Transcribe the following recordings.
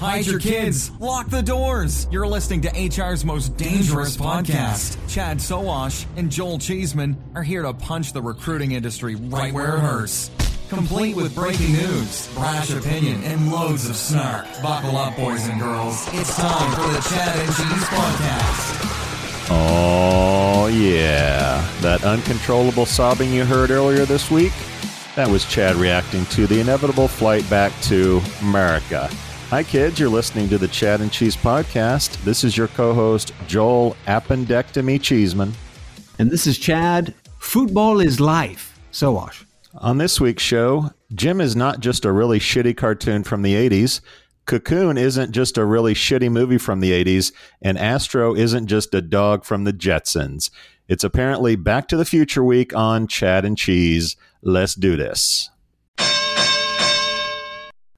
Hide your kids. Lock the doors. You're listening to HR's most dangerous podcast. Chad Sowash and Joel Cheeseman are here to punch the recruiting industry right where it hurts. Complete with breaking news, brash opinion, and loads of snark. Buckle up, boys and girls. It's time for the Chad and Cheese podcast. Oh, yeah. That uncontrollable sobbing you heard earlier this week? That was Chad reacting to the inevitable flight back to America. Hi, kids. You're listening to the Chad and Cheese podcast. This is your co host, Joel Appendectomy Cheeseman. And this is Chad. Football is life. Sowash. On this week's show, Gem is not just a really shitty cartoon from the 80s. Cocoon isn't just a really shitty movie from the 80s, and Astro isn't just a dog from the Jetsons. It's apparently Back to the Future week on Chad and Cheese. Let's do this.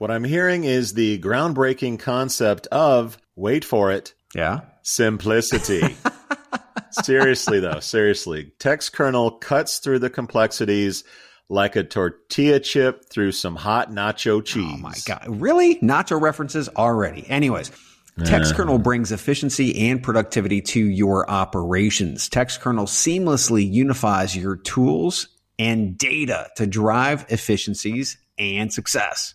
What I'm hearing is the groundbreaking concept of, wait for it, yeah, simplicity. seriously, though, seriously. Textkernel cuts through the complexities like a tortilla chip through some hot nacho cheese. Oh, my God. Really? Nacho references already. Anyways. Textkernel brings efficiency and productivity to your operations. Textkernel seamlessly unifies your tools and data to drive efficiencies and success.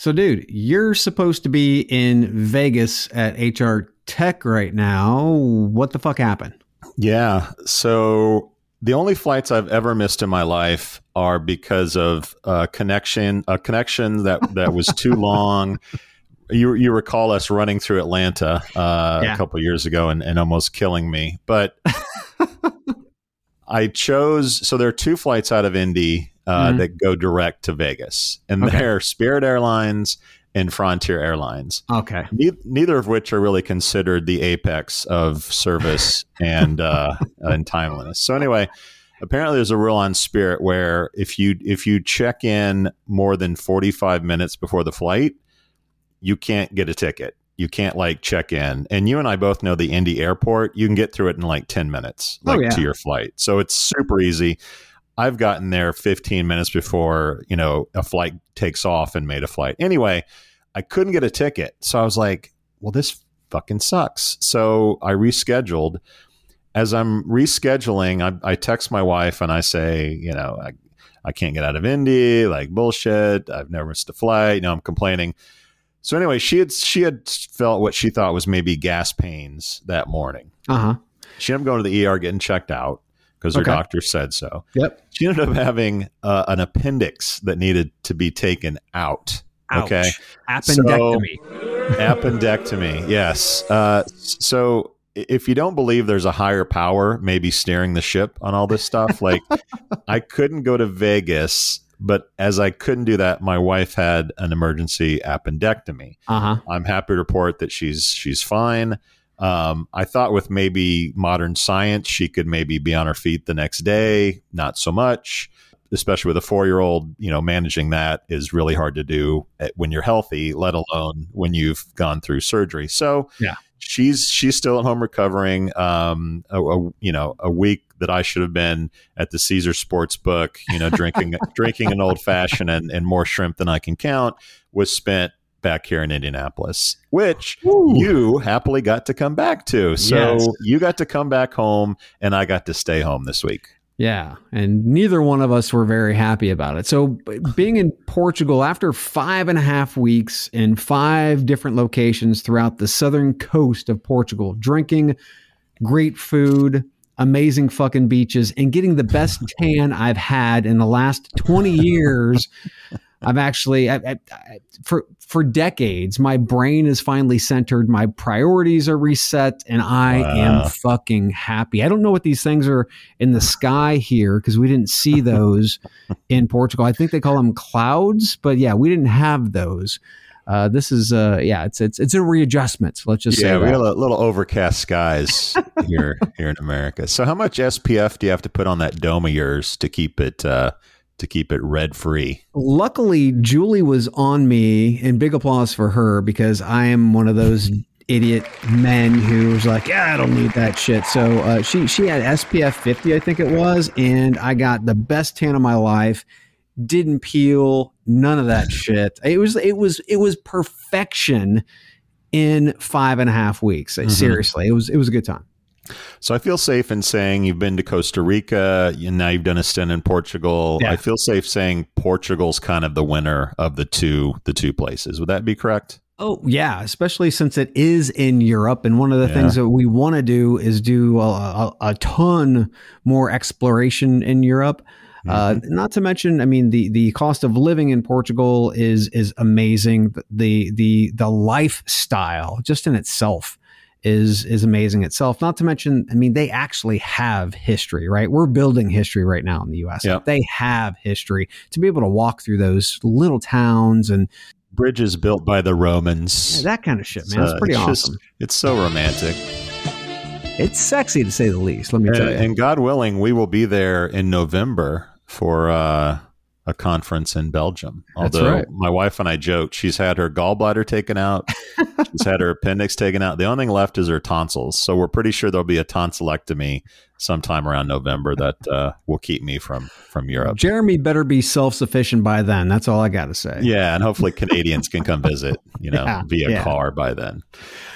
so, dude, you're supposed to be in Vegas at HR Tech right now. What the fuck happened? Yeah. So the only flights I've ever missed in my life are because of a connection, a connection that, that was too long. You, you recall us running through Atlanta uh, yeah. a couple years ago and, and almost killing me. But I chose, so there are two flights out of Indy uh, mm-hmm. that go direct to Vegas, and okay. they're Spirit Airlines and Frontier Airlines. Okay. Ne- neither of which are really considered the apex of service and uh, and timeliness. So anyway, apparently there's a rule on Spirit where if you if you check in more than 45 minutes before the flight, you can't get a ticket. You can't like check in. And you and I both know the Indy airport, you can get through it in like 10 minutes oh, like oh, yeah. to your flight. So it's super easy. I've gotten there 15 minutes before, you know, a flight takes off and made a flight. Anyway, I couldn't get a ticket. So I was like, well, this fucking sucks. So I rescheduled. As I'm rescheduling, I, I text my wife and I say, you know, I, I can't get out of Indy, like bullshit. I've never missed a flight. You know, I'm complaining. So anyway, she had she had felt what she thought was maybe gas pains that morning. Uh huh. She ended up going to the ER getting checked out because her Okay. doctor said so. Yep. She ended up having uh, an appendix that needed to be taken out. Okay. Appendectomy. Appendectomy. Yes. Uh, so if you don't believe there's a higher power maybe steering the ship on all this stuff, like I couldn't go to Vegas, but as I couldn't do that, my wife had an emergency appendectomy. uh huh. I'm happy to report that she's she's fine. Um, I thought with maybe modern science, she could maybe be on her feet the next day. Not so much, especially with a four year old. You know, managing that is really hard to do at- when you're healthy, let alone when you've gone through surgery. So Yeah. She's she's still at home recovering. Um, a, a- you know, a week that I should have been at the Caesar Sports Book, you know, drinking drinking an old fashioned and, and more shrimp than I can count was spent back here in Indianapolis, which Woo. you happily got to come back to. So Yes. you got to come back home, and I got to stay home this week. Yeah, and neither one of us were very happy about it. So, being in Portugal after five and a half weeks in five different locations throughout the southern coast of Portugal, drinking great food, amazing fucking beaches, and getting the best tan I've had in the last 20 years. I've actually, I, I, I, for for decades, my brain is finally centered. My priorities are reset, and I Wow. am fucking happy. I don't know what these things are in the sky here because we didn't see those in Portugal. I think they call them clouds, but yeah, we didn't have those. Uh, this is, uh, yeah, it's it's it's a readjustment. Let's just yeah, say we got a little overcast skies here here in America. So, how much SPF do you have to put on that dome of yours to keep it uh, to keep it red free? Luckily, Julie was on me, and big applause for her because I am one of those idiot men who was like, "Yeah, I don't need that shit." So uh, she she had SPF 50, I think it was, and I got the best tan of my life. Didn't peel, none of that shit. It was it was it was perfection in five and a half weeks. Seriously, it was it was a good time. So I feel safe in saying you've been to Costa Rica and now you've done a stint in Portugal. Yeah. I feel safe saying Portugal's kind of the winner of the two the two places. Would that be correct? Oh yeah, especially since it is in Europe, and one of the Yeah. things that we want to do is do a, a, a ton more exploration in Europe. Uh, Mm-hmm. not to mention, I mean, the the cost of living in Portugal is is amazing. The the the lifestyle just in itself is is amazing itself. Not to mention, I mean, they actually have history, right? We're building history right now in the U.S. Yep. They have history to be able to walk through those little towns and Bridges built by the Romans. that kind of shit, man. Uh, It's pretty it's just- awesome. it's so romantic. It's sexy to say the least. Let me And, tell you. and God willing, we will be there in November for uh, a conference in Belgium. Although right. my wife and I joked, she's had her gallbladder taken out, she's had her appendix taken out. The only thing left is her tonsils. So we're pretty sure there'll be a tonsillectomy sometime around November that uh, will keep me from from Europe. Jeremy better be self sufficient by then. That's all I got to say. Yeah, and hopefully Canadians can come visit, you know, Yeah, via yeah. car by then.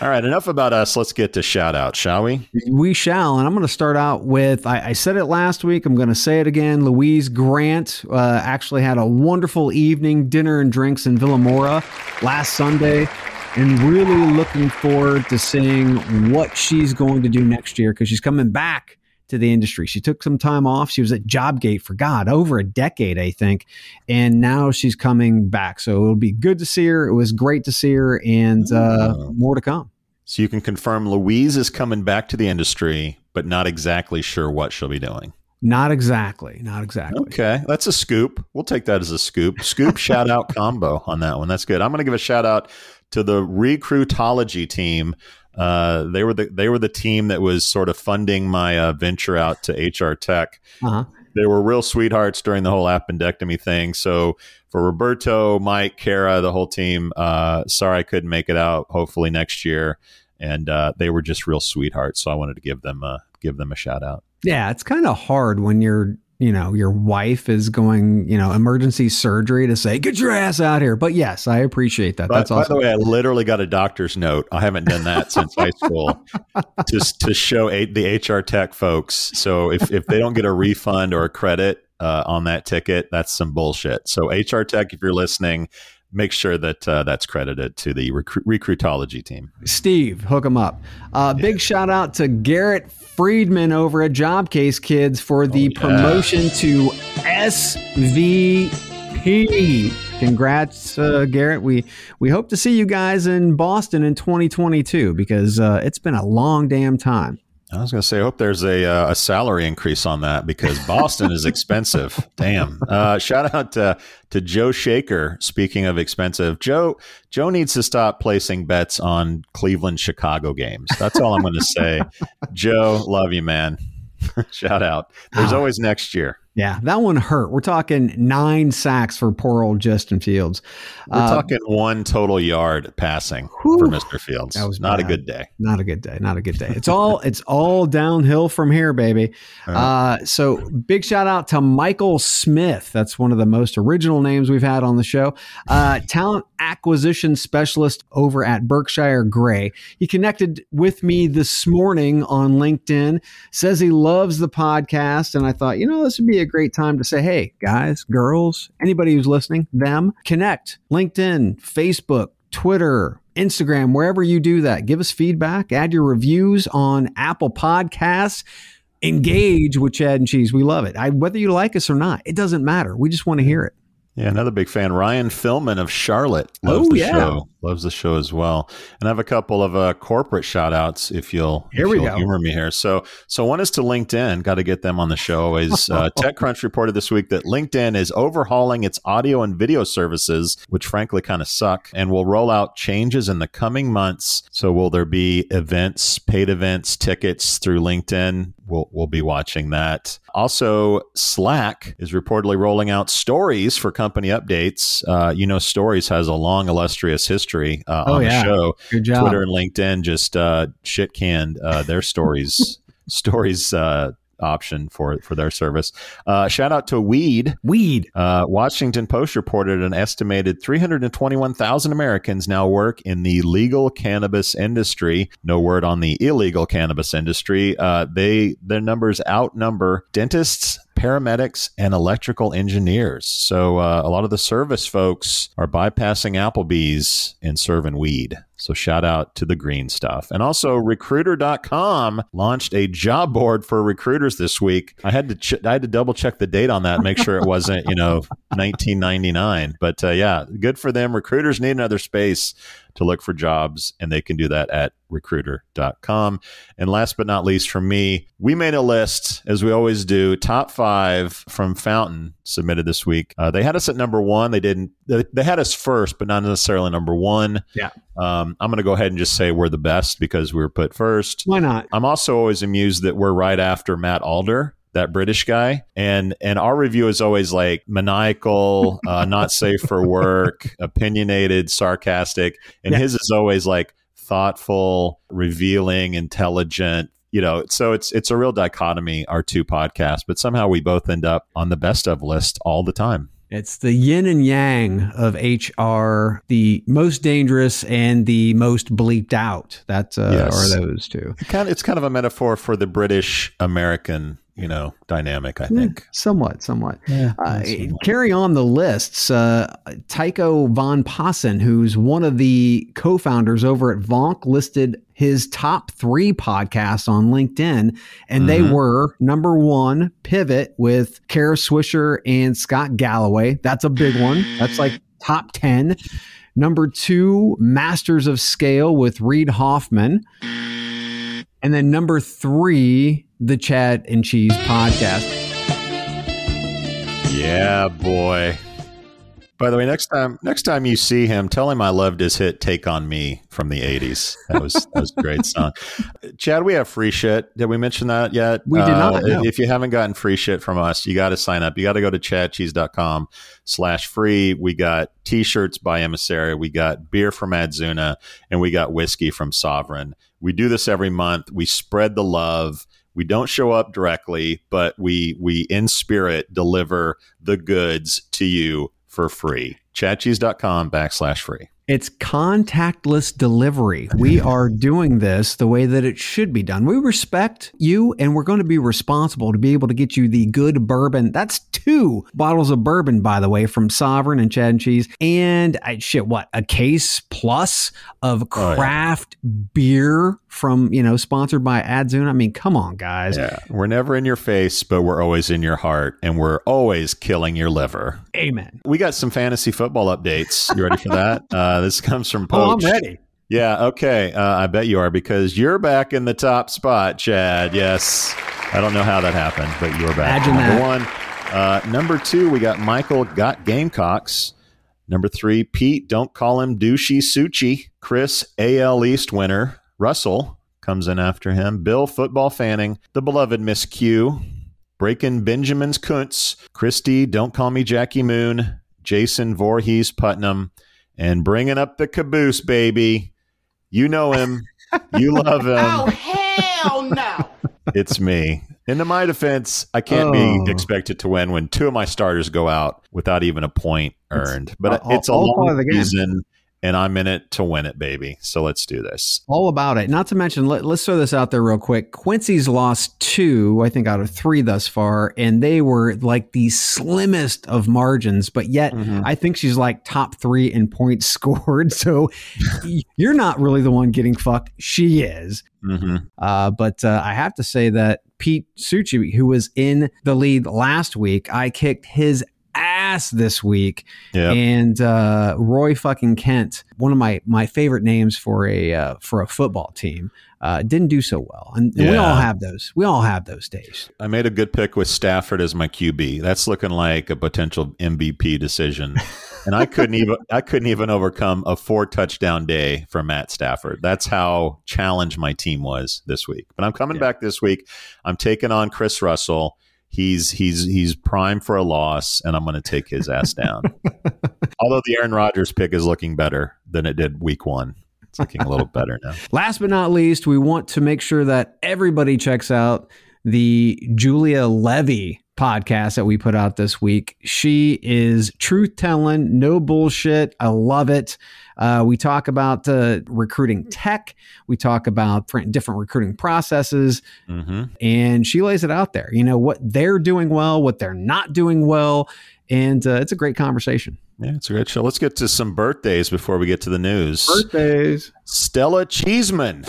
All right, enough about us. Let's get to shout out, shall we? We shall. And I'm going to start out with I, I said it last week. I'm going to say it again. Louise Grant uh, actually had a wonderful evening, dinner and drinks in Vilamoura last Sunday. And really looking forward to seeing what she's going to do next year because she's coming back to the industry. She took some time off. She was at Jobgate for God over a decade, I think, and now she's coming back. So it'll be good to see her. It was great to see her, and uh, more to come. So you can confirm Louise is coming back to the industry, but not exactly sure what she'll be doing. Not exactly. Not exactly. Okay, that's a scoop. We'll take that as a scoop. Scoop shout out combo on that one. That's good. I'm going to give a shout out to the recruitology team. Uh, they were the they were the team that was sort of funding my uh, venture out to HR Tech. Uh-huh. They were real sweethearts during the whole appendectomy thing. So for Roberto, Mike, Kara, the whole team, uh, sorry I couldn't make it out. Hopefully next year. And uh, they were just real sweethearts. So I wanted to give them a, give them a shout out. Yeah, it's kind of hard when you're, you know, your wife is going, you know, emergency surgery to say, get your ass out here. But yes, I appreciate that. By, That's by awesome. the way, I literally got a doctor's note. I haven't done that since high school to, to show a, the HR Tech folks. So if, if they don't get a refund or a credit uh, on that ticket, that's some bullshit. So HR Tech, if you're listening, make sure that uh, that's credited to the recru- recruitology team. Steve, hook him up. Uh, big shout out to Garrett Friedman over at Jobcase Kids for the Oh, yeah. promotion to SVP. Congrats, uh, Garrett. We we hope to see you guys in Boston in 2022 because uh, it's been a long damn time. I was going to say, I hope there's a, uh, a salary increase on that because Boston is expensive. Damn. Uh, shout out to, to Joe Shaker. Speaking of expensive, Joe Joe needs to stop placing bets on Cleveland Chicago games. That's all I'm going to say. Joe, love you, man. shout out. There's Ah. always next year. Yeah, that one hurt. We're talking nine sacks for poor old Justin Fields. We're Uh, talking one total yard passing whew. for Mr. Fields. That was not a good day. Not a good day. Not a good day. It's all it's all downhill from here, baby. Uh, so big shout out to Michael Smith. That's one of the most original names we've had on the show. Uh, talent acquisition specialist over at Berkshire Grey. He connected with me this morning on LinkedIn. Says he loves the podcast, and I thought, you know, this would be a great time to say, hey, guys, girls, anybody who's listening, them connect. LinkedIn, Facebook, Twitter, Instagram, wherever you do that. Give us feedback, add your reviews on Apple Podcasts. Engage with Chad and Cheese. We love it. I, whether you like us or not, it doesn't matter. We just want to hear it. Yeah, another big fan, Ryan Philman of Charlotte, loves Oh, the yeah. show. Loves the show as well. And I have a couple of uh, corporate shout outs if you'll, Here if we you'll go. humor me here. So, so one is to LinkedIn. Got to get them on the show always. Uh, TechCrunch reported this week that LinkedIn is overhauling its audio and video services, which frankly kind of suck, and will roll out changes in the coming months. So, will there be events, paid events, tickets through LinkedIn? We'll, we'll be watching that. Also, Slack is reportedly rolling out stories for company updates. Uh, you know, Stories has a long, illustrious history uh, Oh, on yeah. the show. Good job. Twitter and LinkedIn just uh, shit canned uh, their stories stories uh, option for for their service. Uh, shout out to Weed. Weed. Uh, Washington Post reported an estimated 321,000 Americans now work in the legal cannabis industry. No word on the illegal cannabis industry. Uh, they their numbers outnumber dentists, paramedics, and electrical engineers. So uh, a lot of the service folks are bypassing Applebee's and serving weed. So shout out to the green stuff. And also recruiter.com launched a job board for recruiters this week. I had to ch- I had to double check the date on that, make sure it wasn't, you know, 1999. But uh, yeah, good for them. Recruiters need another space to look for jobs and they can do that at recruiter.com. And last but not least from me, we made a list as we always do, top 5 from Fountain submitted this week. Uh, they had us at number 1. They didn't they, they had us first, but not necessarily number 1. Yeah. Um, I'm going to go ahead and just say we're the best because we were put first. Why not? I'm also always amused that we're right after Matt Alder, that British guy, and and our review is always like maniacal, uh, not safe for work, opinionated, sarcastic, and Yeah. his is always like thoughtful, revealing, intelligent. You know, so it's it's a real dichotomy our two podcasts, but somehow we both end up on the best of list all the time. It's the yin and yang of HR, the most dangerous and the most bleeped out. That uh, Yes. are those two. Kind of, it's kind of a metaphor for the British American, you know, dynamic. I think. Somewhat, somewhat. Yeah, Uh, carry on the lists. Uh, Tycho van Passen, who's one of the co-founders over at VONQ, listed his top three podcasts on LinkedIn, and they Mhm. were number one, Pivot with Kara Swisher and Scott Galloway. That's a big one. That's like top ten. Number two, Masters of Scale with Reid Hoffman. And then number three, the Chad and Cheese podcast. Yeah, boy. By the way, next time next time you see him, tell him I loved his hit "Take on Me" from the '80s. That was that was a great song. Chad, we have free shit. Did we mention that yet? We did not, Uh, no. If you haven't gotten free shit from us, you got to sign up. You got to go to chadcheese.com slash free. We got t-shirts by Emissary. We got beer from Adzuna, and we got whiskey from Sovereign. We do this every month. We spread the love. We don't show up directly, but we we in spirit deliver the goods to you for free. Chadcheese.com backslash free. It's contactless delivery. We are doing this the way that it should be done. We respect you and we're going to be responsible to be able to get you the good bourbon. That's two bottles of bourbon, by the way, from Sovereign and Chad and Cheese. And I, shit, what? A case plus of craft oh, yeah. beer from, you know, sponsored by Adzuna. I mean, come on, guys. Yeah. We're never in your face, but we're always in your heart and we're always killing your liver. Amen. We got some fantasy football updates. You ready for that? Uh, this comes from Poach. Oh, I'm ready. Yeah, okay. Uh, I bet you are because you're back in the top spot, Chad. Yes. I don't know how that happened, but you're back. Imagine number that. one. Uh, number two, we got Michael got Gamecocks. Number three, Pete, don't call him douchey Suchi. Chris, AL East winner. Russell comes in after him. Bill, football fanning. The beloved Miss Q. Breaking Benjamin's Kuntz. Christy, don't call me Jackie Moon. Jason Voorhees Putnam and bringing up the caboose, baby. You know him. You love him. oh, hell no. it's me. Into my defense, I can't oh. be expected to win when two of my starters go out without even a point earned. It's, but all, it's a long season and I'm in it to win it, baby. So let's do this. All about it. Not to mention, let, us throw this out there real quick. Quincy's lost two, I think, out of three thus far, and they were like the slimmest of margins. But yet, mm-hmm. I think she's like top three in points scored. So you're not really the one getting fucked. She is. Mm-hmm. Uh, but uh, I have to say that Pete Suchi, who was in the lead last week, I kicked his ass this week. Yep. And uh, Roy fucking Kent, one of my my favorite names for a uh, for a football team, uh, didn't do so well. And, and yeah. we all have those. We all have those days. I made a good pick with Stafford as my QB. That's looking like a potential MVP decision. and I couldn't even I couldn't even overcome a four touchdown day for Matt Stafford. That's how challenged my team was this week. But I'm coming yeah. back this week. I'm taking on Chris Russell he's he's he's prime for a loss, and I'm going to take his ass down. Although the Aaron Rodgers pick is looking better than it did week one. It's looking a little better now. Last but not least, we want to make sure that everybody checks out the Julia Levy podcast that we put out this week. She is truth telling, no bullshit. I love it. Uh, we talk about uh, recruiting tech. We talk about different recruiting processes, mm-hmm. and she lays it out there. You know what they're doing well, what they're not doing well, and uh, it's a great conversation. Yeah, it's a great show. Let's get to some birthdays before we get to the news. Birthdays. Stella Cheeseman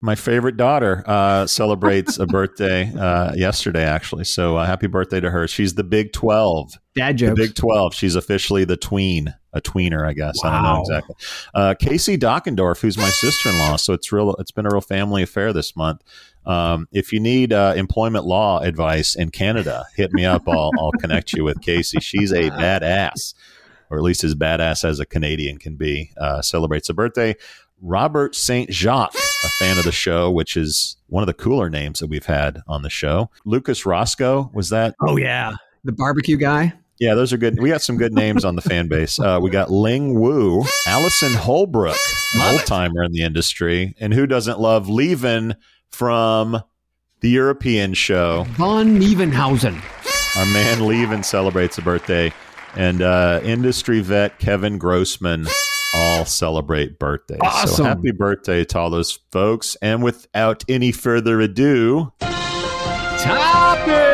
my favorite daughter uh, celebrates a birthday uh, yesterday, actually. So uh, happy birthday to her. She's the Big 12. Dad jokes. The Big 12. She's officially the tween, a tweener, I guess. Wow. I don't know exactly. Uh, Casey Dockendorf, who's my sister in law. So it's real. It's been a real family affair this month. Um, if you need uh, employment law advice in Canada, hit me up. I'll, I'll connect you with Casey. She's a badass or at least as badass as a Canadian can be, uh, celebrates a birthday. Robert St. Jacques, a fan of the show, which is one of the cooler names that we've had on the show. Lucas Roscoe, was that? Oh, yeah. The barbecue guy? Yeah, those are good. We got some good names on the fan base. Uh, we got Ling Wu, Allison Holbrook, an old timer in the industry. And who doesn't love Lieven from the European show? Van Nieuwenhuyze. Our man Lieven celebrates a birthday. And uh, industry vet Kevin Grossman all celebrate birthdays. Awesome. So happy birthday to all those folks. And without any further ado, topics.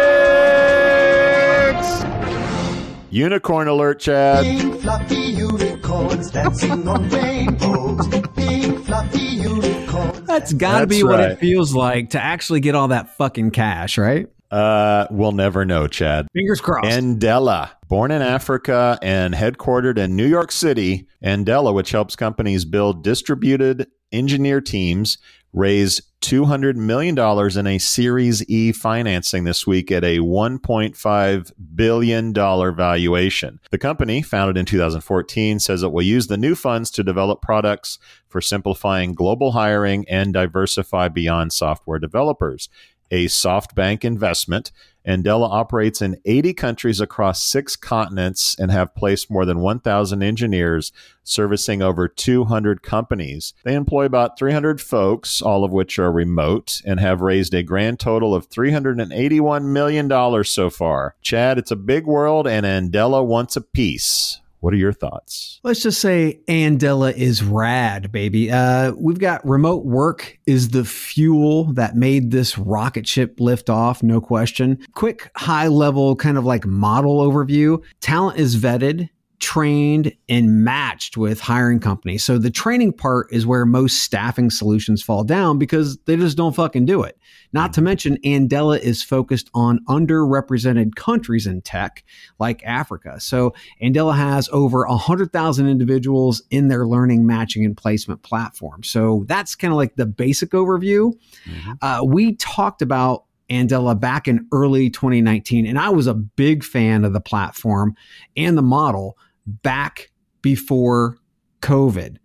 Unicorn alert, Chad. Pink fluffy unicorns dancing on rainbows. Pink fluffy unicorns. That's got to be what it feels like to actually get all that fucking cash, right? Uh, we'll never know, Chad. Fingers crossed. Andela, born in Africa and headquartered in New York City, Andela, which helps companies build distributed engineer teams, raised $200 million in a Series E financing this week at a $1.5 billion valuation. The company, founded in 2014, says it will use the new funds to develop products for simplifying global hiring and diversify beyond software developers a SoftBank investment. Andela operates in 80 countries across six continents and have placed more than 1,000 engineers servicing over 200 companies. They employ about 300 folks, all of which are remote, and have raised a grand total of $381 million so far. Chad, it's a big world, and Andela wants a piece. What are your thoughts? Let's just say Andela is rad, baby. Uh, we've got remote work is the fuel that made this rocket ship lift off, no question. Quick, high level kind of like model overview. Talent is vetted trained and matched with hiring companies. So the training part is where most staffing solutions fall down because they just don't fucking do it. Not to mention Andela is focused on underrepresented countries in tech like Africa. So Andela has over 100,000 individuals in their learning, matching and placement platform. So that's kind of like the basic overview. Mm-hmm. Uh, we talked about Andela back in early 2019. And I was a big fan of the platform and the model back before COVID.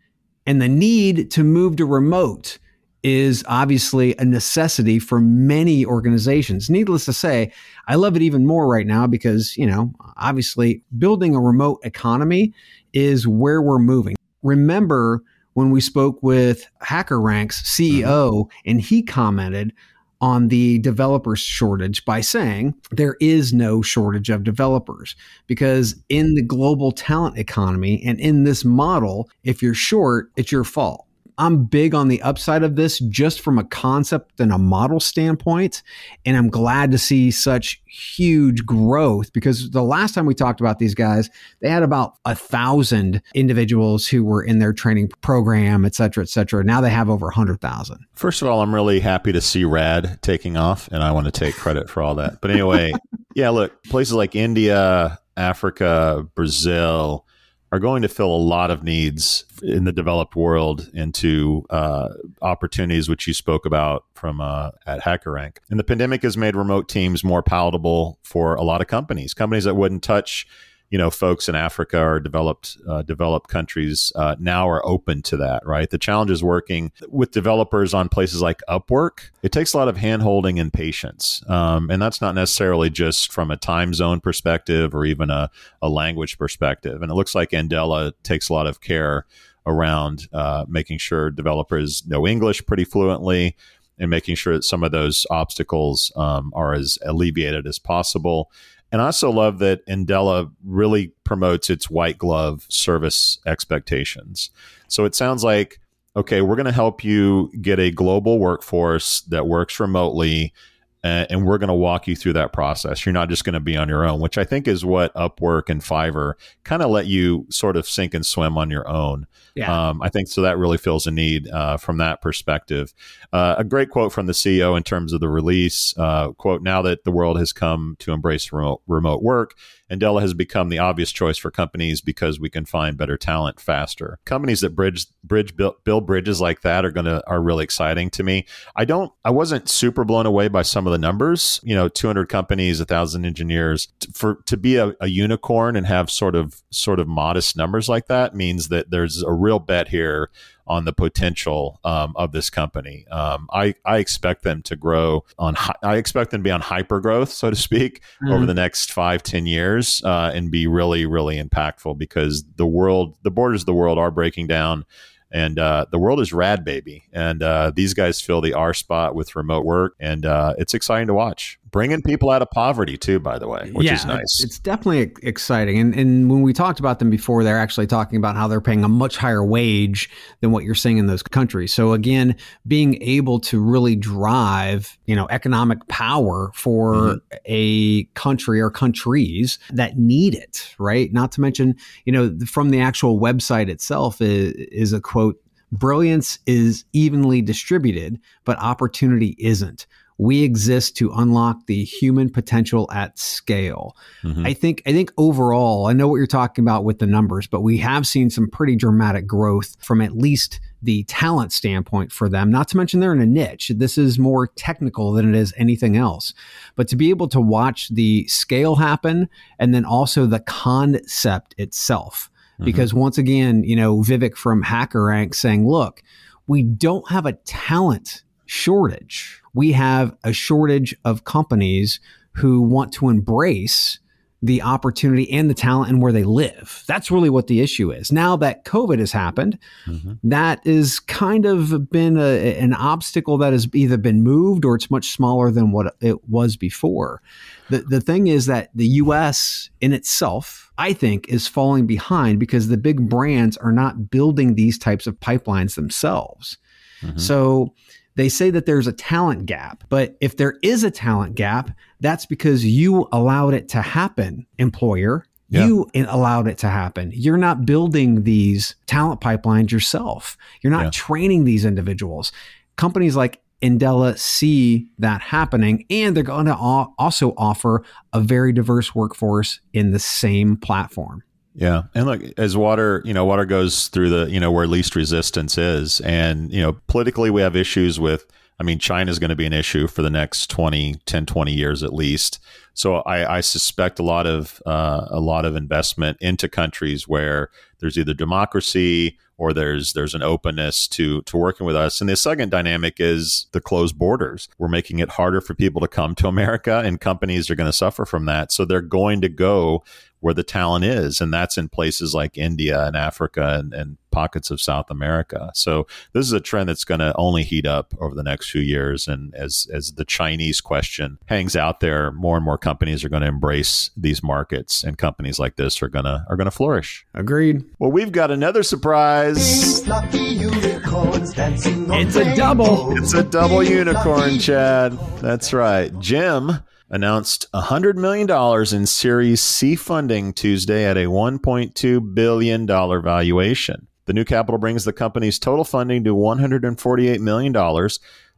And the need to move to remote is obviously a necessity for many organizations. Needless to say, I love it even more right now because, you know, obviously building a remote economy is where we're moving. Remember when we spoke with HackerRank's CEO mm-hmm. and he commented on the developer shortage by saying there is no shortage of developers because in the global talent economy and in this model, if you're short, it's your fault. I'm big on the upside of this just from a concept and a model standpoint. And I'm glad to see such huge growth because the last time we talked about these guys, they had about a thousand individuals who were in their training program, et cetera, et cetera. Now they have over a hundred thousand. First of all, I'm really happy to see RAD taking off and I want to take credit for all that. But anyway, yeah, look, places like India, Africa, Brazil, are going to fill a lot of needs in the developed world into uh, opportunities which you spoke about from uh, at HackerRank. And the pandemic has made remote teams more palatable for a lot of companies. Companies that wouldn't touch you know folks in Africa or developed uh, developed countries uh, now are open to that. Right, the challenge is working with developers on places like Upwork. It takes a lot of handholding and patience, um, and that's not necessarily just from a time zone perspective or even a, a language perspective. And it looks like Andela takes a lot of care around uh, making sure developers know English pretty fluently and making sure that some of those obstacles um, are as alleviated as possible. And I also love that Andela really promotes its white glove service expectations. So it sounds like, okay, we're going to help you get a global workforce that works remotely and we're going to walk you through that process. You're not just going to be on your own, which I think is what Upwork and Fiverr kind of let you sort of sink and swim on your own. Yeah. Um, I think so. That really fills a need uh, from that perspective. Uh, a great quote from the CEO in terms of the release uh, quote: "Now that the world has come to embrace remote, remote work, Andela has become the obvious choice for companies because we can find better talent faster. Companies that bridge bridge build, bridges like that are gonna are really exciting to me. I don't. I wasn't super blown away by some of the numbers. You know, 200 companies, a thousand engineers. For to be a, a unicorn and have sort of sort of modest numbers like that means that there's a real bet here on the potential um, of this company. Um, I, I expect them to grow on. I expect them to be on hyper growth, so to speak, mm-hmm. over the next five ten years, uh, and be really really impactful because the world, the borders of the world, are breaking down. And uh, the world is rad, baby. And uh, these guys fill the R spot with remote work, and uh, it's exciting to watch bringing people out of poverty too by the way which yeah, is nice. it's definitely exciting. And, and when we talked about them before they're actually talking about how they're paying a much higher wage than what you're seeing in those countries. So again being able to really drive you know economic power for mm-hmm. a country or countries that need it right? Not to mention you know from the actual website itself is, is a quote brilliance is evenly distributed but opportunity isn't we exist to unlock the human potential at scale. Mm-hmm. I think I think overall, I know what you're talking about with the numbers, but we have seen some pretty dramatic growth from at least the talent standpoint for them. Not to mention they're in a niche. This is more technical than it is anything else. But to be able to watch the scale happen and then also the concept itself. Mm-hmm. Because once again, you know, Vivek from HackerRank saying, look, we don't have a talent shortage. We have a shortage of companies who want to embrace the opportunity and the talent and where they live. That's really what the issue is. Now that COVID has happened, Mhm. that is kind of been a, an obstacle that has either been moved or it's much smaller than what it was before. The, the thing is that the US in itself, I think, is falling behind because the big brands are not building these types of pipelines themselves. Mhm. So they say that there's a talent gap, but if there is a talent gap, that's because you allowed it to happen, employer. Yeah. You allowed it to happen. You're not building these talent pipelines yourself. You're not Yeah. training these individuals. Companies like Andela see that happening, and they're going to also offer a very diverse workforce in the same platform. Yeah, and look, as water, you know, water goes through the, you know, where least resistance is, and you know, politically we have issues with. I mean, China is going to be an issue for the next 20, 10, 20 years at least. So I, I suspect a lot of uh, a lot of investment into countries where there's either democracy or there's there's an openness to to working with us. And the second dynamic is the closed borders. We're making it harder for people to come to America, and companies are going to suffer from that. So they're going to go where the talent is, and that's in places like India and Africa and, and pockets of South America. So this is a trend that's going to only heat up over the next few years. And as as the Chinese question hangs out there, more and more companies are going to embrace these markets, and companies like this are gonna are gonna flourish. Agreed. Well, we've got another surprise. Pink fluffy unicorns dancing on It's a double. It's a double unicorn, Chad. That's right. Gem announced $100 million in Series C funding Tuesday at a $1.2 billion valuation. The new capital brings the company's total funding to $148 million.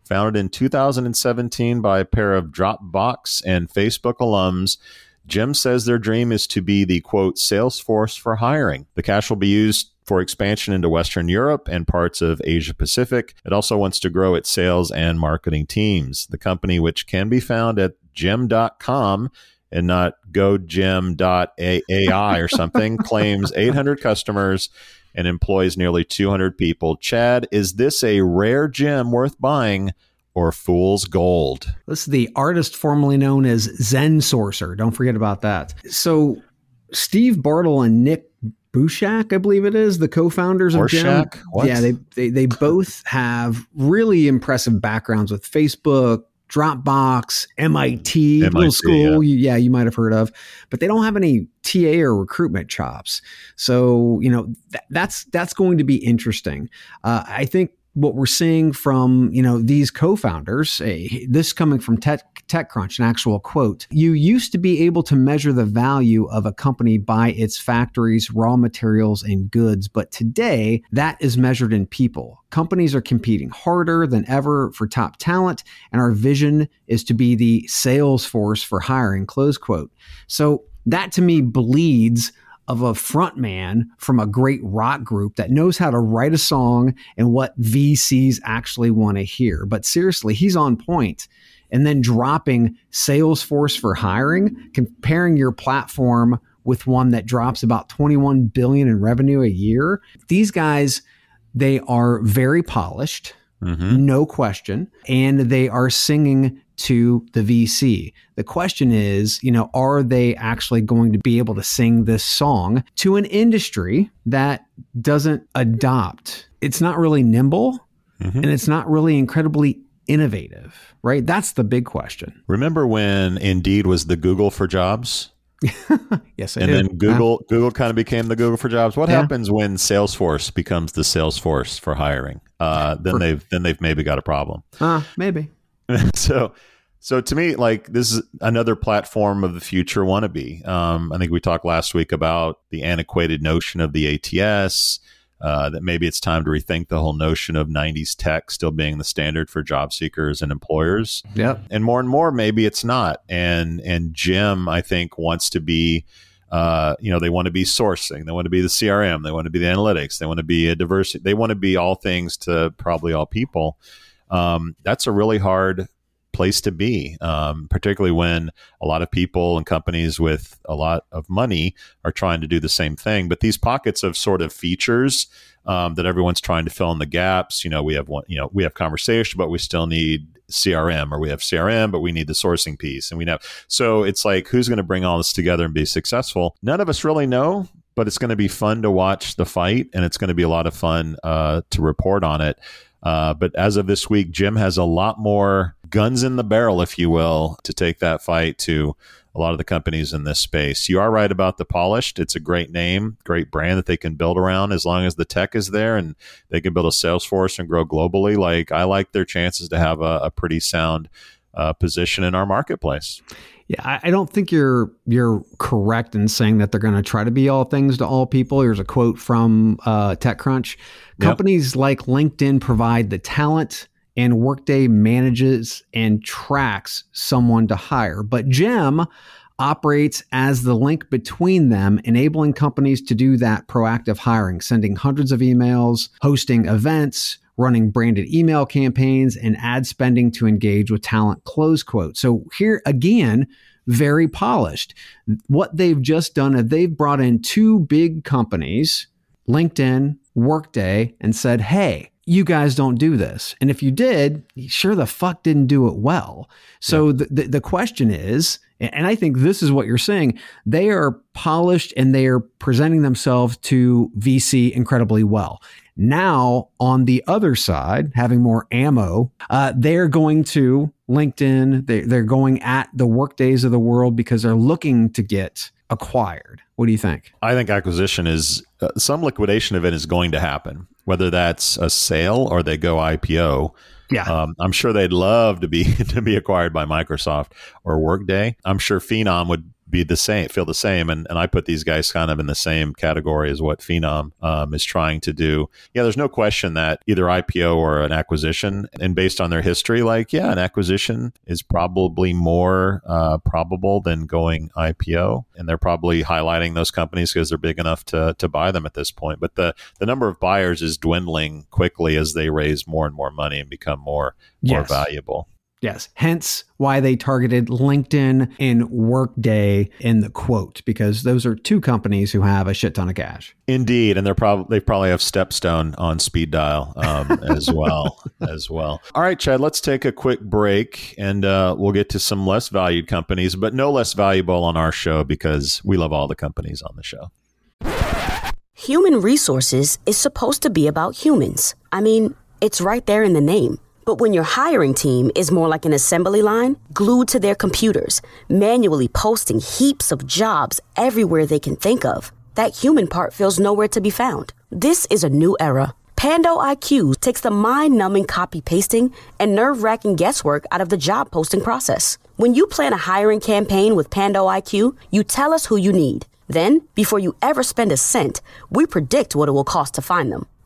Founded in 2017 by a pair of Dropbox and Facebook alums, Gem says their dream is to be the quote Salesforce for hiring. The cash will be used for expansion into Western Europe and parts of Asia Pacific. It also wants to grow its sales and marketing teams. The company, which can be found at gem.com and not gogem.ai or something, claims 800 customers and employs nearly 200 people. Chad, is this a rare gem worth buying or fool's gold? This is the artist formerly known as ZenSourcer. Don't forget about that. So, Steve Bartel and Nick Bushak, I believe it is, the co-founders of Gem. Yeah, they, they they both have really impressive backgrounds with Facebook, Dropbox, MIT, little MIT, school. You, yeah, you might have heard of, but they don't have any TA or recruitment chops. So you know th- that's that's going to be interesting. Uh, I think what we're seeing from you know these co-founders this coming from tech techcrunch an actual quote you used to be able to measure the value of a company by its factories raw materials and goods but today that is measured in people. Companies are competing harder than ever for top talent and our vision is to be the Salesforce for hiring close quote. So that to me bleeds of a front man from a great rock group that knows how to write a song and what VCs actually want to hear. But seriously, he's on point. And then dropping Salesforce for hiring, comparing your platform with one that drops about 21 billion in revenue a year. These guys, they are very polished, Mm-hmm. no question, and they are singing to the VC. The question is, you know, are they actually going to be able to sing this song to an industry that doesn't adopt? It's not really nimble Mhm. and it's not really incredibly innovative, right? That's the big question. Remember when Indeed was the Google for jobs? Yes, I and do. then Google Google kind of became the Google for jobs. What Yeah. happens when Salesforce becomes the Salesforce for hiring? Uh, then For- they've then they've maybe got a problem. Uh, maybe. so so to me, like this is another platform of the future wannabe. Um, I think we talked last week about the antiquated notion of the ATS. Uh, that maybe it's time to rethink the whole notion of 90s tech still being the standard for job seekers and employers Yep. and more and more maybe it's not and and gem i think wants to be uh, you know they want to be sourcing they want to be the crm they want to be the analytics they want to be a diversity they want to be all things to probably all people um, that's a really hard place to be um, particularly when a lot of people and companies with a lot of money are trying to do the same thing but these pockets of sort of features um, that everyone's trying to fill in the gaps you know we have one you know we have conversation but we still need CRM or we have CRM, but we need the sourcing piece. And we know. So it's like, who's going to bring all this together and be successful? None of us really know, but it's going to be fun to watch the fight and it's going to be a lot of fun uh, to report on it. Uh, but as of this week, Gem has a lot more guns in the barrel, if you will, to take that fight to a lot of the companies in this space. You are right about the polished. It's a great name, great brand that they can build around as long as the tech is there and they can build a sales force and grow globally. Like I like their chances to have a, a pretty sound uh, position in our marketplace. Yeah, I, I don't think you're you're correct in saying that they're going to try to be all things to all people. Here's a quote from uh, TechCrunch: "Companies yep. like LinkedIn provide the talent." and Workday manages and tracks someone to hire. But Gem operates as the link between them, enabling companies to do that proactive hiring, sending hundreds of emails, hosting events, running branded email campaigns, and ad spending to engage with talent. Close quote. So here again, very polished. What they've just done is they've brought in two big companies, LinkedIn, Workday, and said, hey, you guys don't do this. And if you did, sure the fuck didn't do it well. So yeah. the, the, the question is, and I think this is what you're saying, they are polished and they are presenting themselves to VC incredibly well. Now, on the other side, having more ammo, uh, they're going to LinkedIn, they, they're going at the workdays of the world because they're looking to get acquired. What do you think? I think acquisition is uh, some liquidation event is going to happen, whether that's a sale or they go IPO. Yeah, um, I'm sure they'd love to be to be acquired by Microsoft or Workday. I'm sure Phenom would be the same, feel the same. And, and I put these guys kind of in the same category as what Phenom um, is trying to do. Yeah, there's no question that either IPO or an acquisition, and based on their history, like, yeah, an acquisition is probably more uh, probable than going IPO. And they're probably highlighting those companies because they're big enough to, to buy them at this point. But the, the number of buyers is dwindling quickly as they raise more and more money and become more, more yes. valuable. Yes. Hence why they targeted LinkedIn and Workday in the quote, because those are two companies who have a shit ton of cash. Indeed, and they're probably they probably have Stepstone on speed dial um, as well. as well. All right, Chad. Let's take a quick break, and uh, we'll get to some less valued companies, but no less valuable on our show because we love all the companies on the show. Human resources is supposed to be about humans. I mean, it's right there in the name. But when your hiring team is more like an assembly line, glued to their computers, manually posting heaps of jobs everywhere they can think of, that human part feels nowhere to be found. This is a new era. Pando IQ takes the mind numbing copy pasting and nerve wracking guesswork out of the job posting process. When you plan a hiring campaign with Pando IQ, you tell us who you need. Then, before you ever spend a cent, we predict what it will cost to find them.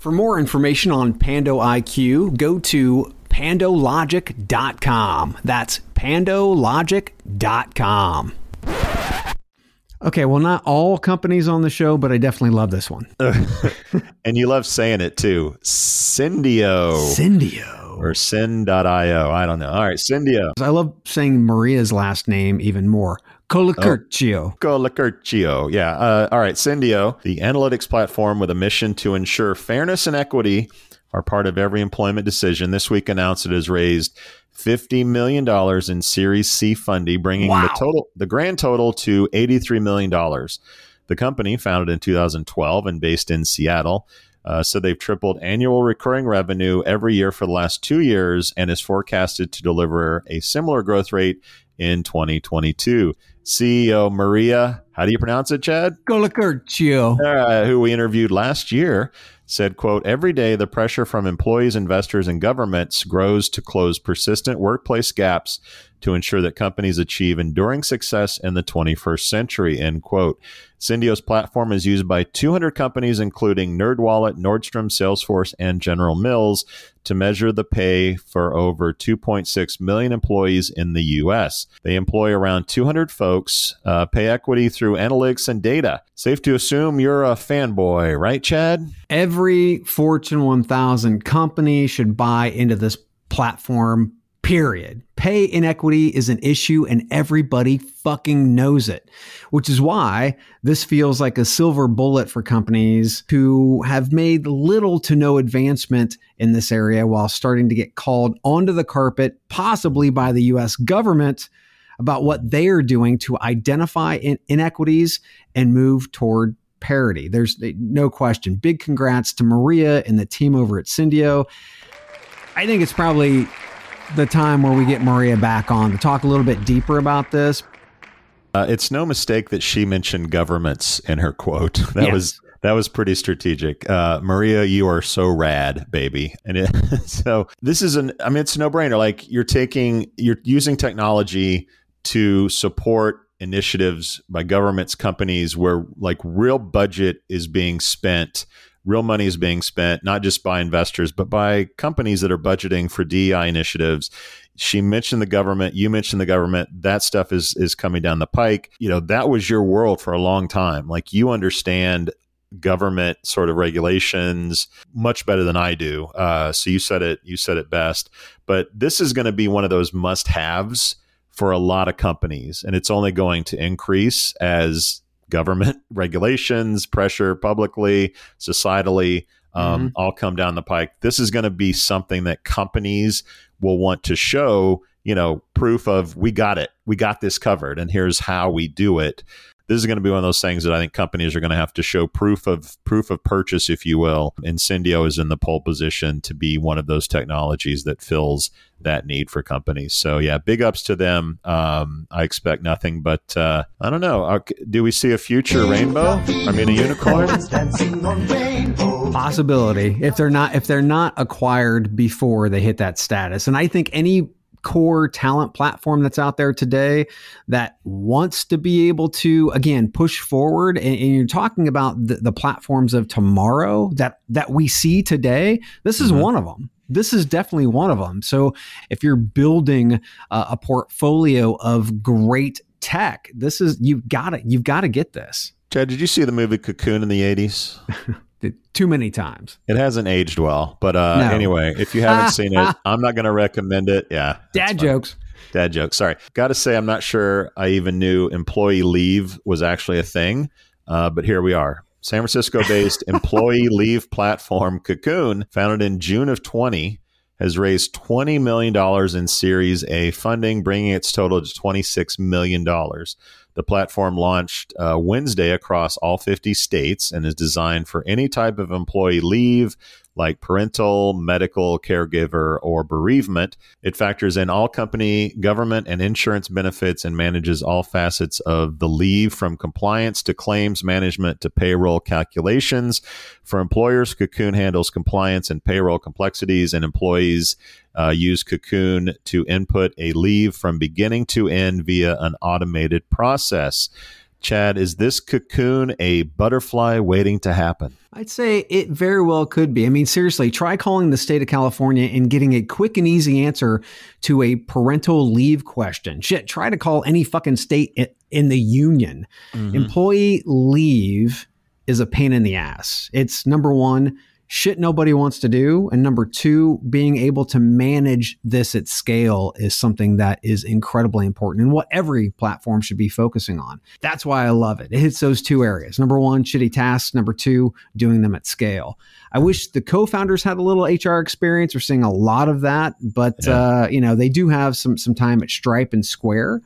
For more information on Pando IQ, go to pandologic.com. That's pandologic.com. Okay, well, not all companies on the show, but I definitely love this one. and you love saying it too. Syndio. Syndio. Or Syn.io. I don't know. All right, Syndio. I love saying Maria's last name even more. Colacurcio. Oh, Colacurcio. Yeah. Uh, all right, Syndio, the analytics platform with a mission to ensure fairness and equity are part of every employment decision. This week announced it has raised $50 million in Series C funding, bringing wow. the total, the grand total to $83 million. The company, founded in 2012 and based in Seattle, uh, so they've tripled annual recurring revenue every year for the last two years and is forecasted to deliver a similar growth rate in 2022. CEO Maria, how do you pronounce it, Chad? Colacurcio, uh, who we interviewed last year, said, quote, every day the pressure from employees, investors, and governments grows to close persistent workplace gaps to ensure that companies achieve enduring success in the 21st century, end quote. Syndio's platform is used by 200 companies, including NerdWallet, Nordstrom, Salesforce, and General Mills, to measure the pay for over 2.6 million employees in the U.S. They employ around 200 folks, uh, pay equity through through analytics and data. Safe to assume you're a fanboy, right, Chad? Every Fortune 1000 company should buy into this platform period. Pay inequity is an issue and everybody fucking knows it, which is why this feels like a silver bullet for companies who have made little to no advancement in this area while starting to get called onto the carpet, possibly by the US government, about what they are doing to identify in- inequities and move toward parity. There's eh, no question. Big congrats to Maria and the team over at Syndio. I think it's probably the time where we get Maria back on to talk a little bit deeper about this. Uh, it's no mistake that she mentioned governments in her quote. That Yes. was that was pretty strategic. Uh, Maria, you are so rad, baby. And it, so this is an. I mean, it's a no brainer. Like you're taking, you're using technology to support initiatives by governments, companies where like real budget is being spent. Real money is being spent, not just by investors, but by companies that are budgeting for DEI initiatives. She mentioned the government you mentioned the government. That stuff is is coming down the pike. You know that was your world for a long time. Like you understand government sort of regulations much better than i do. Uh, so you said it you said it best. But this is going to be one of those must haves for a lot of companies and it's only going to increase as government regulations pressure publicly societally um, all come down the pike. This is going to be something that companies will want to show, you know, proof of we got it, we got this covered, and here's how we do it. This is going to be one of those things that I think companies are going to have to show proof of proof of purchase, if you will. And Syndio is in the pole position to be one of those technologies that fills that need for companies. So yeah, big ups to them. Um, I expect nothing, but uh, I don't know. Uh, Do we see a future rainbow? I mean, a unicorn. possibility if they're not if they're not acquired before they hit that status and i think any core talent platform that's out there today that wants to be able to again push forward. And, and you're talking about the, the platforms of tomorrow that that we see today. This is one of them this is definitely one of them so if you're building uh, a portfolio of great tech this is you've got to you've got to get this. Chad, did you see the movie Cocoon in the eighties? too many times It hasn't aged well, but uh, No. anyway, if you haven't seen it, I'm not going to recommend it. Yeah, dad fine. jokes Dad jokes. Sorry, got to say, I'm not sure I even knew employee leave was actually a thing, uh, but here we are. San Francisco-based employee leave platform Cocoon, founded in June of 20, has raised 20 million dollars in Series A funding, bringing its total to 26 million dollars. The platform launched uh, Wednesday across all 50 states and is designed for any type of employee leave, like parental, medical, caregiver, or bereavement. It factors in all company, government, and insurance benefits and manages all facets of the leave from compliance to claims management to payroll calculations. For employers, Cocoon handles compliance and payroll complexities, and employees uh, use Cocoon to input a leave from beginning to end via an automated process. Chad, is this cocoon a butterfly waiting to happen? I'd say it very well could be. I mean, seriously, try calling the state of California and getting a quick and easy answer to a parental leave question. Shit, try to call any fucking state in the union. Employee leave is a pain in the ass. It's number one, shit nobody wants to do. And number two, being able to manage this at scale is something that is incredibly important and what every platform should be focusing on. That's why I love it. It hits those two areas. Number one, shitty tasks. Number two, doing them at scale. I wish the co-founders had a little HR experience. We're seeing a lot of that, but Yeah. uh, you know, they do have some some time at Stripe and Square.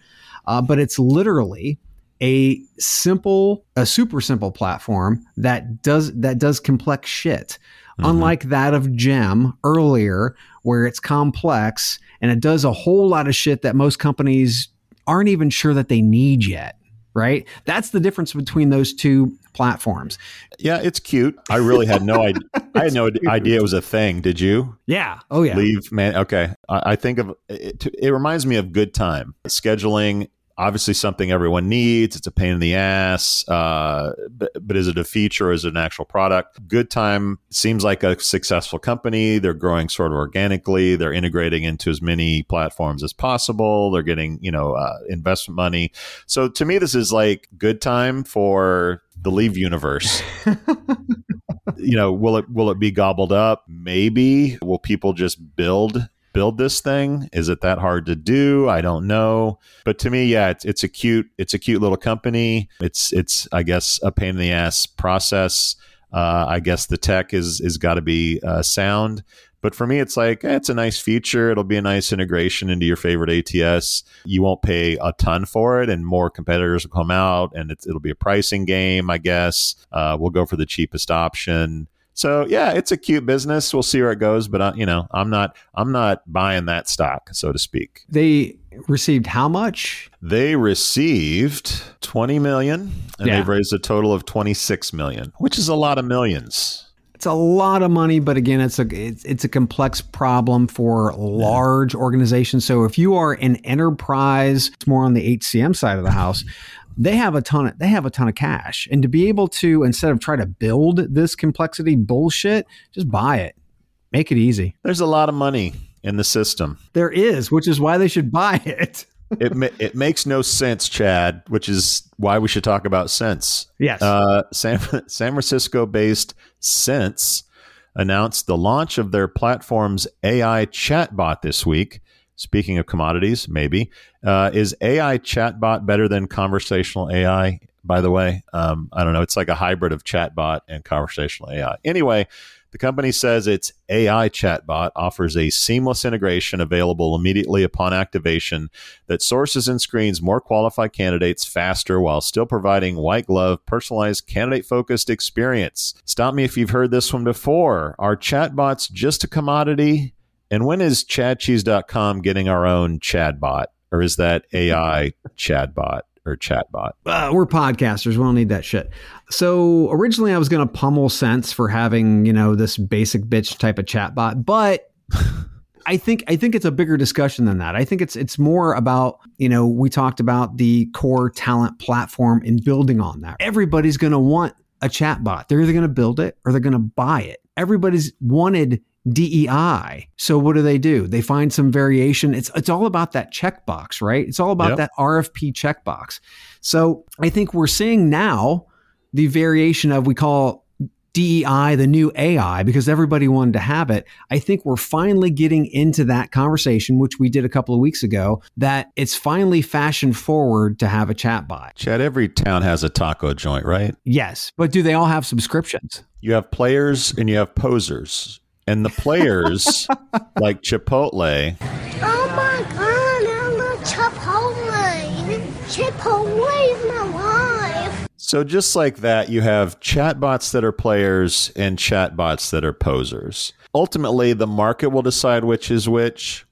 Uh, but it's literally a simple, a super simple platform that does that does complex shit. Mm-hmm. Unlike that of Gem earlier, where it's complex and it does a whole lot of shit that most companies aren't even sure that they need yet. Right? That's the difference between those two platforms. Yeah, it's cute. I really had no idea. I had no idea it was a thing. Did you? Yeah. Oh yeah. Leave, man. Okay. I, I think of it. It reminds me of GoodTime scheduling. Obviously something everyone needs. It's a pain in the ass, uh, but, but is it a feature or is it an actual product? GoodTime seems like a successful company. They're growing sort of organically. They're integrating into as many platforms as possible. They're getting you know uh, investment money. So to me, this is like GoodTime for the Leave universe. you know, will it will it be gobbled up? Maybe. Will people just build build this thing? Is it that hard to do? I don't know. But to me, yeah, it's, it's a cute it's a cute little company. It's it's I guess a pain in the ass process. Uh, I guess the tech is is got to be uh, sound. But for me, it's like eh, it's a nice feature. It'll be a nice integration into your favorite ATS. You won't pay a ton for it, and more competitors will come out, and it'll be a pricing game, I guess. Uh, we'll go for the cheapest option. So yeah, it's a cute business. We'll see where it goes, but uh, you know, I'm not I'm not buying that stock, so to speak. They received how much? They received 20 million and Yeah. they've raised a total of 26 million, which is a lot of millions. It's a lot of money, but again, it's a it's, it's a complex problem for large organizations. So if you are an enterprise, it's more on the HCM side of the house. They have a ton of they have a ton of cash, and to be able to instead of try to build this complexity bullshit, just buy it, make it easy. There's a lot of money in the system. There is, which is why they should buy it. It ma- it makes no sense, Chad, which is why we should talk about sense. Yes. Uh, San, San Francisco based Sense announced the launch of their platform's AI chatbot this week. Speaking of commodities, maybe. Uh, is AI chatbot better than conversational AI, by the way? Um, I don't know. It's like a hybrid of chatbot and conversational AI. Anyway, the company says its AI chatbot offers a seamless integration available immediately upon activation that sources and screens more qualified candidates faster while still providing white glove, personalized, candidate focused experience. Stop me if you've heard this one before. Are chatbots just a commodity? And when is chadcheese.com getting our own Chadbot, Or is that AI chatbot or chatbot? uh, we're podcasters. We don't need that shit. So originally, I was going to pummel Sense for having you know this basic bitch type of chatbot, but I think I think it's a bigger discussion than that. I think it's it's more about you know we talked about the core talent platform and building on that. Everybody's going to want a chatbot. They're either going to build it or they're going to buy it. Everybody's wanted DEI. So what do they do? They find some variation. It's it's all about that checkbox, right? It's all about Yep. that RFP checkbox. So I think we're seeing now the variation of we call DEI the new AI because everybody wanted to have it. I think we're finally getting into that conversation, which we did a couple of weeks ago, that it's finally fashion forward to have a chat chatbot. Chad, every town has a taco joint, right? Yes, but do they all have subscriptions? you have players and you have posers. And the players, like Chipotle, Oh my god, I love Chipotle. Chipotle is my life. so just like that, you have chatbots that are players and chatbots that are posers. Ultimately, the market will decide which is which,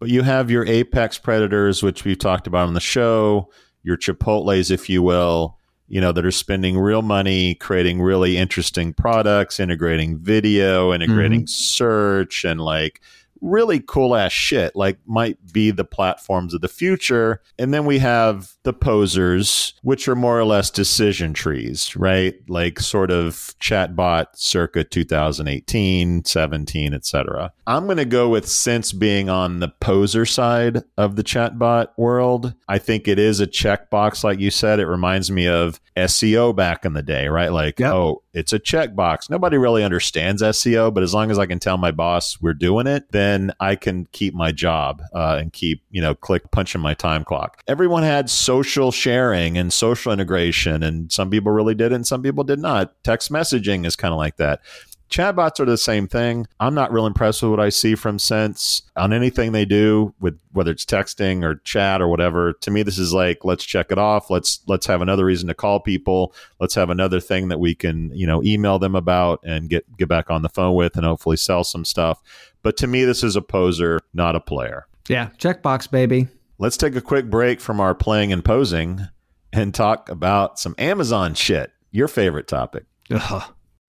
but you have your apex predators, which we've talked about on the show, your Chipotles, if you will, you know, that are spending real money creating really interesting products, integrating video, integrating mm-hmm. search, and like really cool ass shit, like might be the platforms of the future. And then we have the posers, which are more or less decision trees, right? Like sort of chatbot circa 2018, 17, etc. I'm going to go with Sense being on the poser side of the chatbot world. I think it is a checkbox, like you said. It reminds me of SEO back in the day, right? Like, Yep. oh, it's a checkbox. Nobody really understands SEO, but as long as I can tell my boss we're doing it, then I can keep my job uh, and keep, you know, click punching my time clock. Everyone had social sharing and social integration, and some people really did and some people did not. Text messaging is kind of like that. Chatbots are the same thing. I'm not real impressed with what I see from Sense on anything they do with whether it's texting or chat or whatever. To me, this is like let's check it off. Let's let's have another reason to call people. Let's have another thing that we can you know email them about and get get back on the phone with and hopefully sell some stuff. But to me, this is a poser, not a player. Yeah, checkbox, baby. Let's take a quick break from our playing and posing and talk about some Amazon shit. Your favorite topic. Ugh.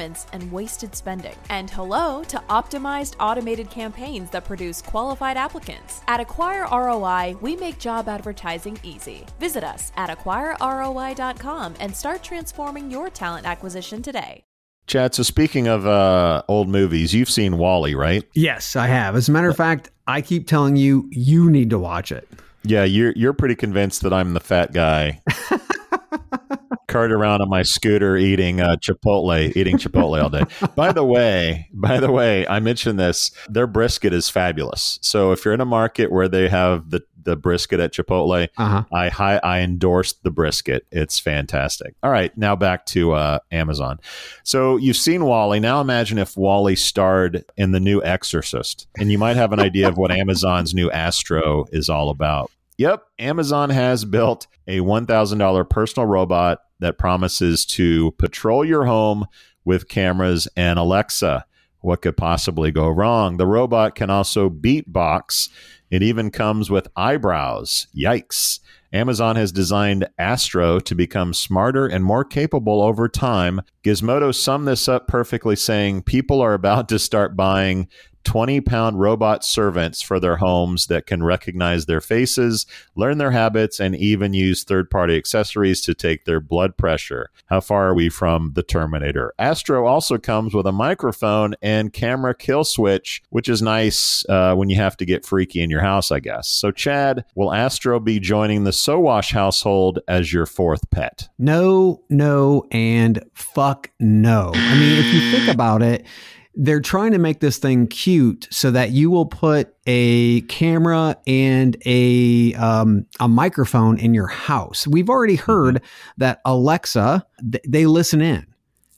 and wasted spending. And hello to optimized automated campaigns that produce qualified applicants. At Acquire ROI, we make job advertising easy. Visit us at acquireroi.com and start transforming your talent acquisition today. Chad, so speaking of uh, old movies, you've seen WALL-E, right? Yes, I have. As a matter of fact, I keep telling you, you need to watch it. Yeah, you're you're pretty convinced that I'm the fat guy. Cart around on my scooter eating uh, Chipotle, eating Chipotle all day. by the way, by the way, I mentioned this. Their brisket is fabulous. So if you're in a market where they have the the brisket at Chipotle, Uh-huh. I hi, I endorsed the brisket. It's fantastic. All right, now back to uh, Amazon. So you've seen WALL-E. Now imagine if WALL-E starred in the new Exorcist, and you might have an idea of what Amazon's new Astro is all about. Yep, Amazon has built a $1,000 personal robot that promises to patrol your home with cameras and Alexa. What could possibly go wrong? The robot can also beatbox. It even comes with eyebrows. Yikes. Amazon has designed Astro to become smarter and more capable over time. Gizmodo summed this up perfectly, saying people are about to start buying 20 pound robot servants for their homes that can recognize their faces, learn their habits, and even use third party accessories to take their blood pressure. How far are we from the Terminator? Astro also comes with a microphone and camera kill switch, which is nice uh, when you have to get freaky in your house, I guess. So, Chad, will Astro be joining the Sowash household as your fourth pet? No, no, and fuck no. I mean, if you think about it, they're trying to make this thing cute so that you will put a camera and a um, a microphone in your house. We've already heard that Alexa th- they listen in.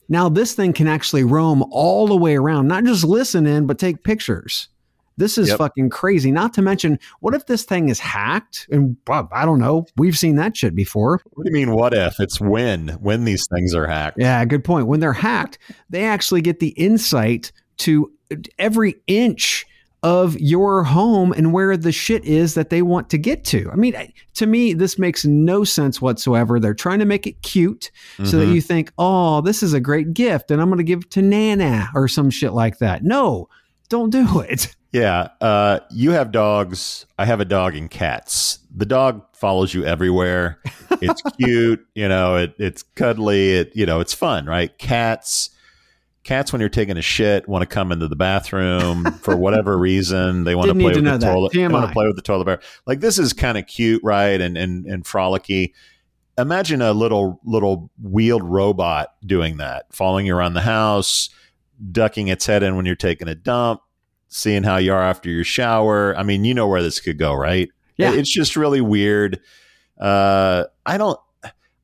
Now this thing can actually roam all the way around, not just listen in, but take pictures. This is Yep. fucking crazy. Not to mention, what if this thing is hacked? And well, I don't know. We've seen that shit before. What do you mean, what if? It's when, when these things are hacked. Yeah, good point. When they're hacked, they actually get the insight to every inch of your home and where the shit is that they want to get to. I mean, to me, this makes no sense whatsoever. They're trying to make it cute so that Mhm. you think, oh, this is a great gift and I'm going to give it to Nana or some shit like that. No, don't do it. Yeah, uh, you have dogs. I have a dog and cats. The dog follows you everywhere. It's cute, you know. It, it's cuddly. It you know, it's fun, right? Cats, cats. When you're taking a shit, want to come into the bathroom for whatever reason. They want Didn't to play to with the that. toilet. They want to play with the toilet paper. Like this is kind of cute, right? And and and frolicky. Imagine a little little wheeled robot doing that, following you around the house, ducking its head in when you're taking a dump, seeing how you are after your shower. I mean, you know where this could go, right? Yeah. It's just really weird. Uh, I don't.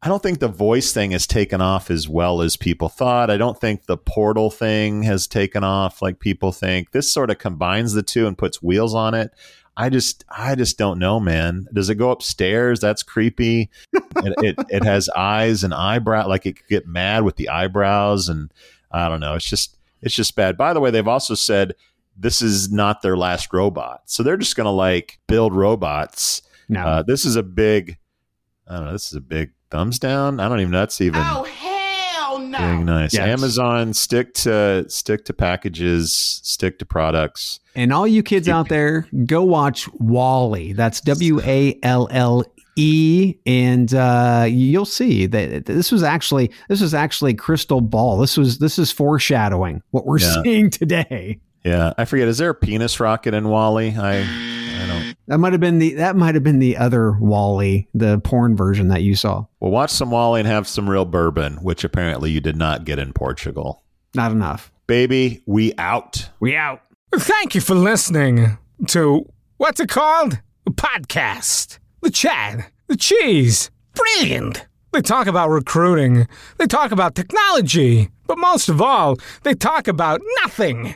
I don't think the voice thing has taken off as well as people thought. I don't think the portal thing has taken off like people think. This sort of combines the two and puts wheels on it. I just, I just don't know, man. Does it go upstairs? That's creepy. it, it, it has eyes and eyebrow. Like it could get mad with the eyebrows, and I don't know. It's just, it's just bad. By the way, they've also said this is not their last robot, so they're just going to like build robots. No. Uh, this is a big, I don't know. This is a big thumbs down. I don't even know. That's even Oh, hell no! being nice. Yes. Amazon stick to stick to packages, stick to products. And all you kids out there, go watch WALL-E. That's W A L L E, and uh, you'll see that this was actually this was actually crystal ball. This was this is foreshadowing what we're Yeah. seeing today. Yeah, I forget. Is there a penis rocket in WALL-E? I I don't. That might have been the that might have been the other WALL-E, the porn version that you saw. Well, watch some WALL-E and have some real bourbon, which apparently you did not get in Portugal. Not enough. Baby, we out. We out. Thank you for listening to what's it called? A podcast. The Chad. The Cheese. Brilliant. They talk about recruiting. They talk about technology. But most of all, they talk about nothing.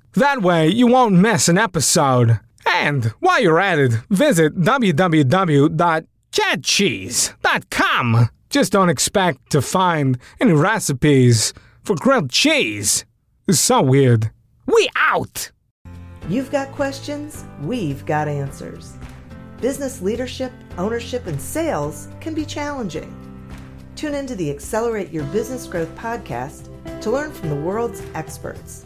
That way you won't miss an episode. And while you're at it, visit www.chadcheese.com. Just don't expect to find any recipes for grilled cheese. It's so weird. We out! You've got questions, we've got answers. Business leadership, ownership, and sales can be challenging. Tune into the Accelerate Your Business Growth podcast to learn from the world's experts.